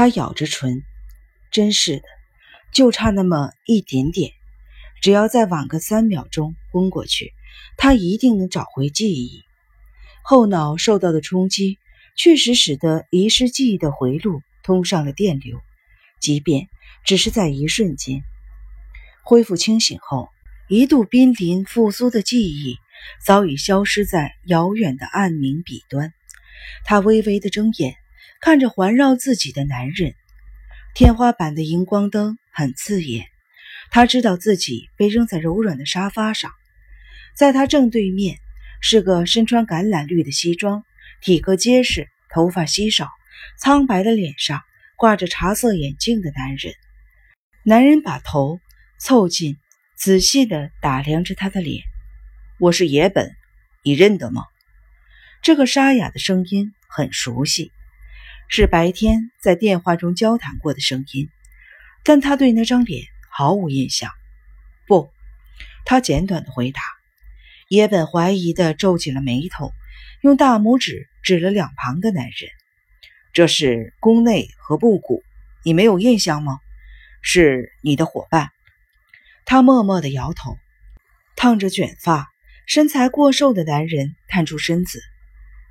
他咬着唇，真是的，就差那么一点点，只要再晚个三秒钟昏过去，他一定能找回记忆。后脑受到的冲击，确实使得遗失记忆的回路通上了电流，即便只是在一瞬间。恢复清醒后，一度濒临复苏的记忆早已消失在遥远的暗冥彼端。他微微的睁眼，看着环绕自己的男人。天花板的荧光灯很刺眼，他知道自己被扔在柔软的沙发上，在他正对面是个身穿橄榄绿的西装、体格结实、头发稀少、苍白的脸上挂着茶色眼镜的男人。男人把头。凑近，仔细地打量着他的脸。我是野本，你认得吗？这个沙哑的声音很熟悉，是白天在电话中交谈过的声音，但他对那张脸毫无印象。不，他简短的回答。野本怀疑的皱起了眉头，用大拇指指了两旁的男人：“这是宫内和布谷，你没有印象吗？是你的伙伴。”他默默地摇头，烫着卷发、身材过瘦的男人探出身子：“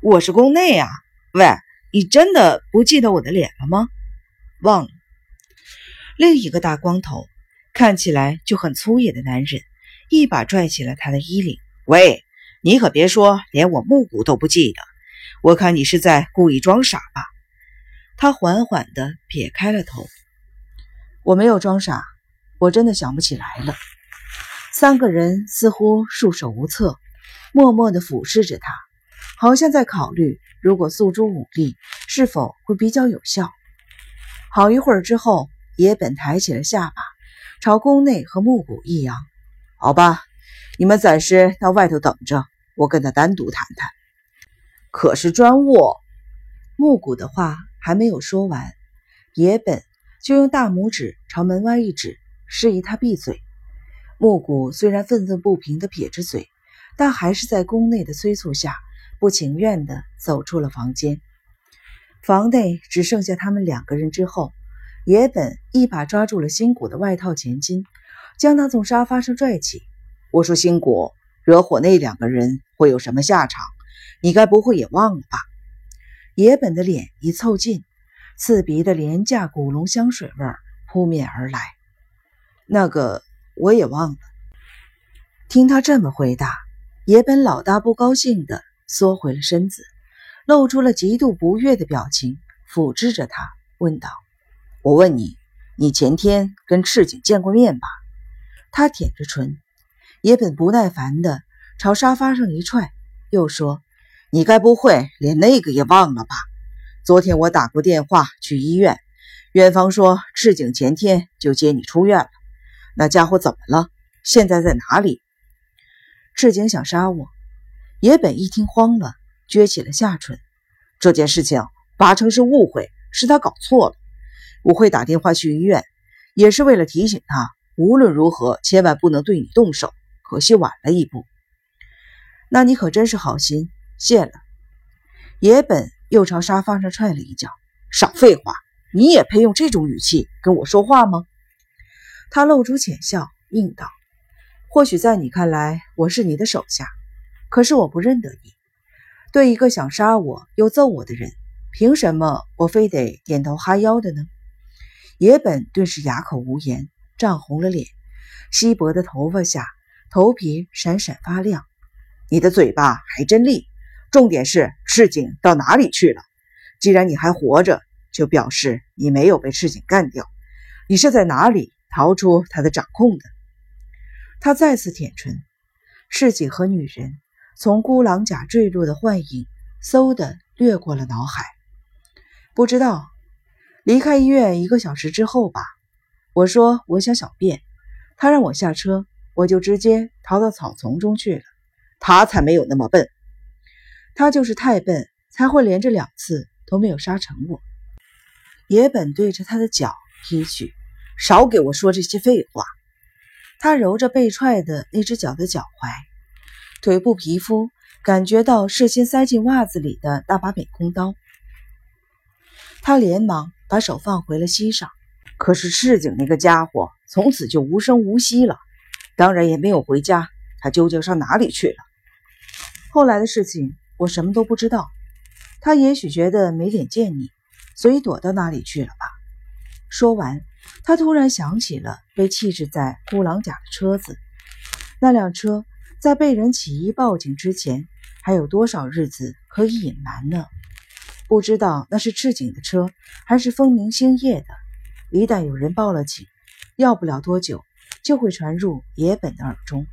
我是宫内啊，喂，你真的不记得我的脸了吗？忘了。”另一个大光头、看起来就很粗野的男人一把拽起了他的衣领：“喂，你可别说连我木谷都不记得，我看你是在故意装傻吧？”他缓缓地撇开了头：“我没有装傻。”我真的想不起来了。三个人似乎束手无策，默默地俯视着他，好像在考虑如果诉诸武力是否会比较有效。好一会儿之后，野本抬起了下巴，朝宫内和木谷一扬：“好吧，你们暂时到外头等着，我跟他单独谈谈。”可是专务，木谷的话还没有说完，野本就用大拇指朝门外一指。示意他闭嘴。木谷虽然愤愤不平地撇着嘴，但还是在宫内的催促下，不情愿地走出了房间。房内只剩下他们两个人之后，野本一把抓住了新谷的外套前襟，将他从沙发上拽起。我说：“新谷，惹火那两个人会有什么下场？你该不会也忘了吧？”野本的脸一凑近，刺鼻的廉价古龙香水味扑面而来。那个我也忘了。听他这么回答，野本老大不高兴的缩回了身子，露出了极度不悦的表情，抚制着他，问道：“我问你，你前天跟赤井见过面吧？”他舔着唇。野本不耐烦的朝沙发上一踹，又说：“你该不会连那个也忘了吧？昨天我打过电话去医院，院方说赤井前天就接你出院了。”那家伙怎么了？现在在哪里？赤井想杀我。野本一听慌了，撅起了下唇。这件事情八成是误会，是他搞错了。我会打电话去医院，也是为了提醒他，无论如何千万不能对你动手。可惜晚了一步。那你可真是好心，谢了。野本又朝沙发上踹了一脚。少废话，你也配用这种语气跟我说话吗？他露出浅笑，应道：“或许在你看来，我是你的手下，可是我不认得你。对一个想杀我又揍我的人，凭什么我非得点头哈腰的呢？”野本顿时哑口无言，涨红了脸，稀薄的头发下，头皮闪闪发亮。你的嘴巴还真利，重点是赤井到哪里去了？既然你还活着，就表示你没有被赤井干掉。你是在哪里？逃出他的掌控的，他再次舔唇，赤井和女人从孤狼甲坠落的幻影嗖的掠过了脑海。不知道，离开医院一个小时之后吧。我说我想小便，他让我下车，我就直接逃到草丛中去了。他才没有那么笨，他就是太笨，才会连着两次都没有杀成我。野本对着他的脚踢去。少给我说这些废话！他揉着被踹的那只脚的脚踝，腿部皮肤感觉到事先塞进袜子里的那把美工刀。他连忙把手放回了膝上。可是赤井那个家伙从此就无声无息了，当然也没有回家。他究竟上哪里去了？后来的事情我什么都不知道。他也许觉得没脸见你，所以躲到哪里去了吧？说完，他突然想起了被弃置在孤狼甲的车子。那辆车在被人起义报警之前，还有多少日子可以隐瞒呢？不知道那是赤井的车，还是风明星夜的。一旦有人报了警，要不了多久就会传入野本的耳中。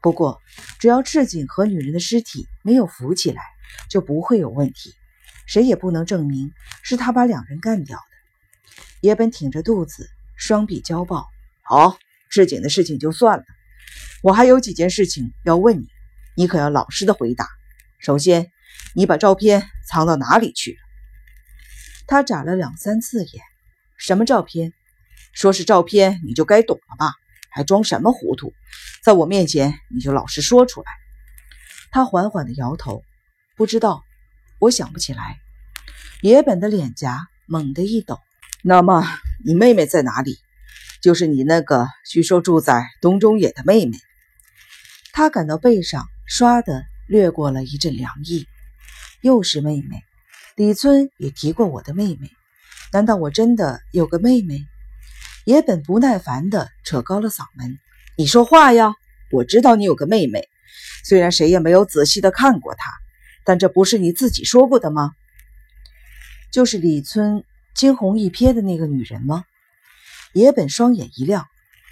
不过，只要赤井和女人的尸体没有浮起来，就不会有问题。谁也不能证明是他把两人干掉的。野本挺着肚子，双臂交抱。好，赤井的事情就算了，我还有几件事情要问你，你可要老实的回答。首先，你把照片藏到哪里去了？他眨了两三次眼。什么照片？说是照片，你就该懂了吧？还装什么糊涂？在我面前，你就老实说出来。他缓缓地摇头，不知道，我想不起来。野本的脸颊猛地一抖。那么，你妹妹在哪里？就是你那个据说住在东中野的妹妹。他感到背上唰的掠过了一阵凉意。又是妹妹，李村也提过我的妹妹。难道我真的有个妹妹？野本不耐烦地扯高了嗓门：“你说话呀！我知道你有个妹妹，虽然谁也没有仔细的看过她，但这不是你自己说过的吗？就是李村惊鸿一瞥的那个女人吗？”野本双眼一亮：“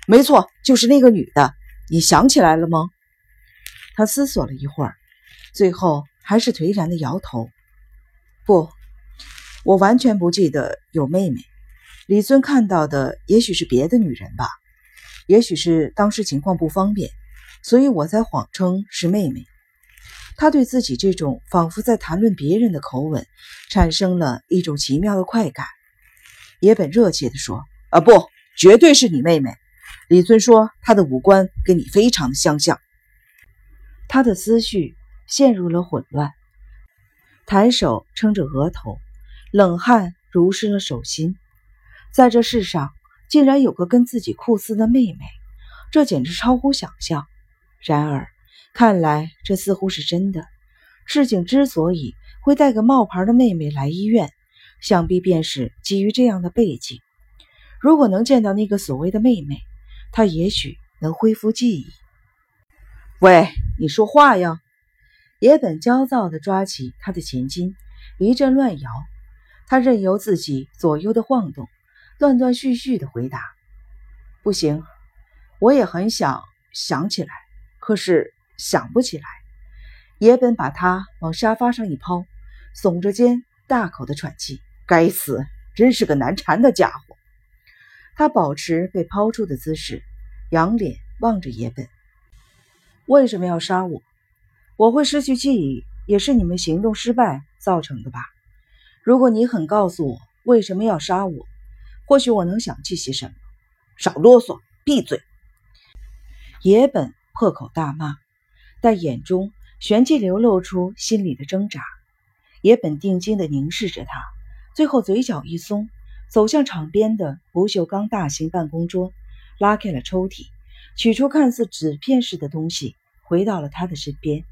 没错，就是那个女的。你想起来了吗？”他思索了一会儿，最后还是颓然的摇头：“不，我完全不记得有妹妹。”李尊看到的也许是别的女人吧，也许是当时情况不方便，所以我才谎称是妹妹。他对自己这种仿佛在谈论别人的口吻，产生了一种奇妙的快感。野本热切地说：“啊，不，绝对是你妹妹。”李尊说：“她的五官跟你非常的相像。”他的思绪陷入了混乱，抬手撑着额头，冷汗濡湿了手心。在这世上，竟然有个跟自己酷似的妹妹，这简直超乎想象。然而，看来这似乎是真的。赤井之所以会带个冒牌的妹妹来医院，想必便是基于这样的背景。如果能见到那个所谓的妹妹，他也许能恢复记忆。喂，你说话呀！野本焦躁地抓起他的前襟，一阵乱摇。他任由自己左右的晃动。断断续续的回答：“不行，我也很想想起来，可是想不起来。”野本把他往沙发上一抛，耸着肩，大口的喘气。该死，真是个难缠的家伙。他保持被抛出的姿势，仰脸望着野本：“为什么要杀我？我会失去记忆，也是你们行动失败造成的吧？如果你肯告诉我为什么要杀我。”或许我能想起些什么。少啰嗦，闭嘴！野本破口大骂，但眼中旋即流露出心里的挣扎。野本定睛地凝视着他，最后嘴角一松，走向场边的不锈钢大型办公桌，拉开了抽屉，取出看似纸片似的东西，回到了他的身边。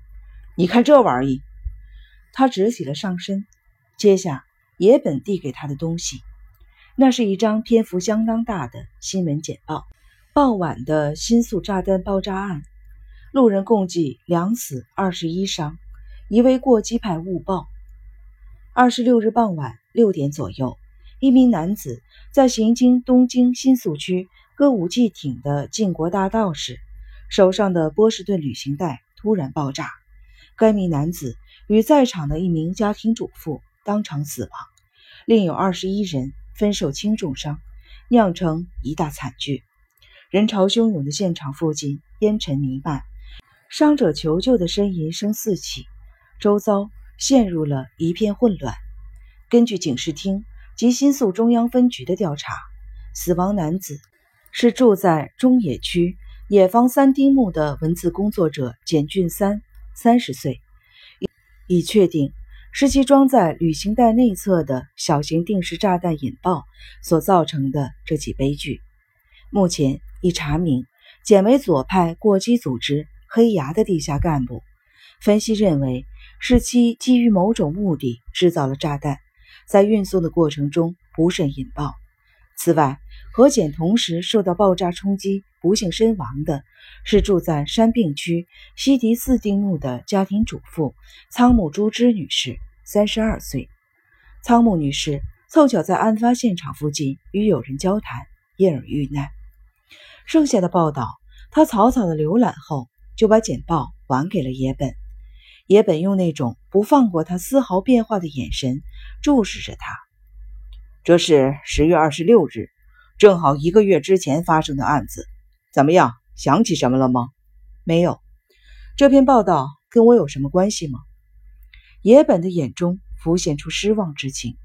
你看这玩意！他直起了上身，接下野本递给他的东西。那是一张篇幅相当大的新闻简报。傍晚的新宿炸弹爆炸案，路人共计两死二十一伤，一位过激派误报。二十六日傍晚六点左右，一名男子在行经东京新宿区歌舞伎町的靖国大道时，手上的波士顿旅行袋突然爆炸。该名男子与在场的一名家庭主妇当场死亡，另有二十一人。分受轻重伤，酿成一大惨剧。人潮汹涌的现场附近，烟尘弥漫，伤者求救的呻吟声四起，周遭陷入了一片混乱。根据警视厅及新宿中央分局的调查，死亡男子是住在中野区野方三丁目的文字工作者简俊三，三十岁，已确定是其装在旅行袋内侧的小型定时炸弹引爆所造成的这起悲剧。目前已查明，简为左派过激组织“黑牙”的地下干部。分析认为，是其基于某种目的制造了炸弹，在运送的过程中不慎引爆。此外，和简同时受到爆炸冲击，不幸身亡的是住在山病区西迪斯丁墓的家庭主妇仓木朱枝女士，三十二岁。仓木女士凑巧在案发现场附近与友人交谈，因而遇难。剩下的报道，他草草的浏览后，就把简报还给了野本。野本用那种不放过他丝毫变化的眼神注视着他。这是十月二十六日，正好一个月之前发生的案子。怎么样，想起什么了吗？没有。这篇报道跟我有什么关系吗？野本的眼中浮现出失望之情，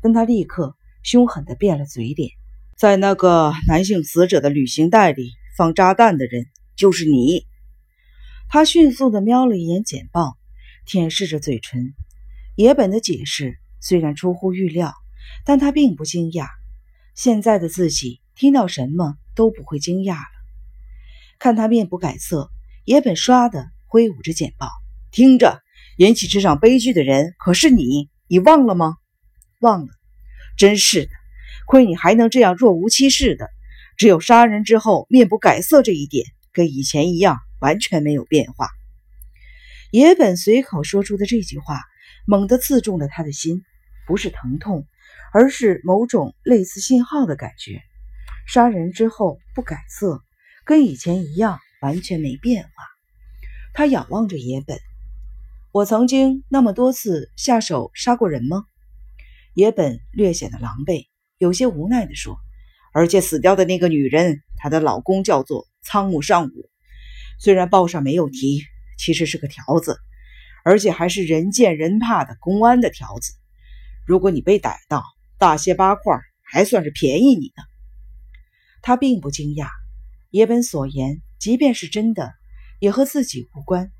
但他立刻凶狠地变了嘴脸。在那个男性死者的旅行袋里放炸弹的人就是你。他迅速地瞄了一眼简报。舔舐着嘴唇，野本的解释虽然出乎预料，但他并不惊讶。现在的自己听到什么都不会惊讶了。看他面不改色，野本唰的挥舞着简报：“听着，引起这场悲剧的人可是你，你忘了吗？忘了？真是的，亏你还能这样若无其事的。只有杀人之后面不改色这一点，跟以前一样，完全没有变化。”野本随口说出的这句话，猛地刺中了他的心，不是疼痛，而是某种类似信号的感觉。杀人之后不改色，跟以前一样，完全没变化。他仰望着野本：“我曾经那么多次下手杀过人吗？”野本略显得狼狈，有些无奈地说：“而且死掉的那个女人，她的老公叫做仓木尚武，虽然报上没有提。”其实是个条子，而且还是人见人怕的公安的条子。如果你被逮到，大卸八块，还算是便宜你呢。他并不惊讶，野本所言，即便是真的，也和自己无关。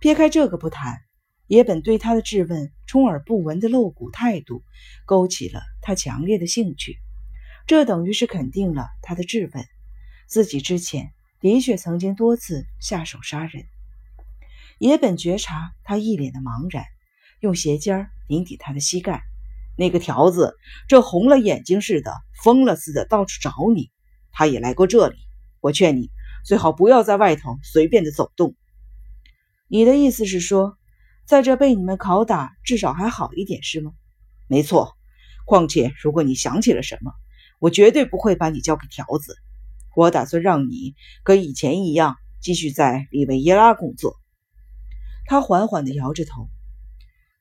撇开这个不谈，野本对他的质问充耳不闻的露骨态度，勾起了他强烈的兴趣。这等于是肯定了他的质问：自己之前的确曾经多次下手杀人。野本觉察他一脸的茫然，用鞋尖顶抵他的膝盖。那个条子，这红了眼睛似的，疯了似的到处找你。他也来过这里。我劝你最好不要在外头随便的走动。你的意思是说，在这被你们拷打，至少还好一点，是吗？没错。况且，如果你想起了什么，我绝对不会把你交给条子。我打算让你跟以前一样，继续在里维耶拉工作。他缓缓地摇着头，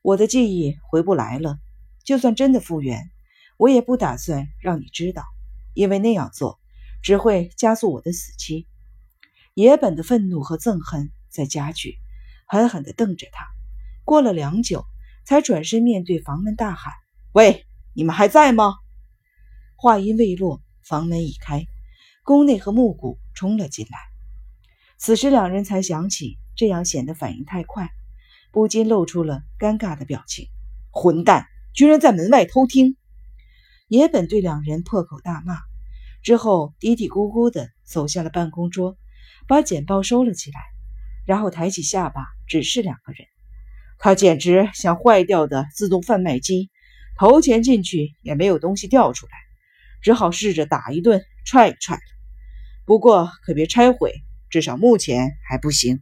我的记忆回不来了。就算真的复原，我也不打算让你知道，因为那样做只会加速我的死期。野本的愤怒和憎恨在加剧，狠狠地瞪着他。过了良久，才转身面对房门大喊：“喂，你们还在吗？”话音未落，房门已开，宫内和木谷冲了进来。此时两人才想起。这样显得反应太快，不禁露出了尴尬的表情。混蛋，居然在门外偷听！野本对两人破口大骂，之后嘀嘀咕咕地走下了办公桌，把简报收了起来，然后抬起下巴指示两个人：“他简直像坏掉的自动贩卖机，投钱进去也没有东西掉出来，只好试着打一顿踹一踹。不过可别拆毁，至少目前还不行。”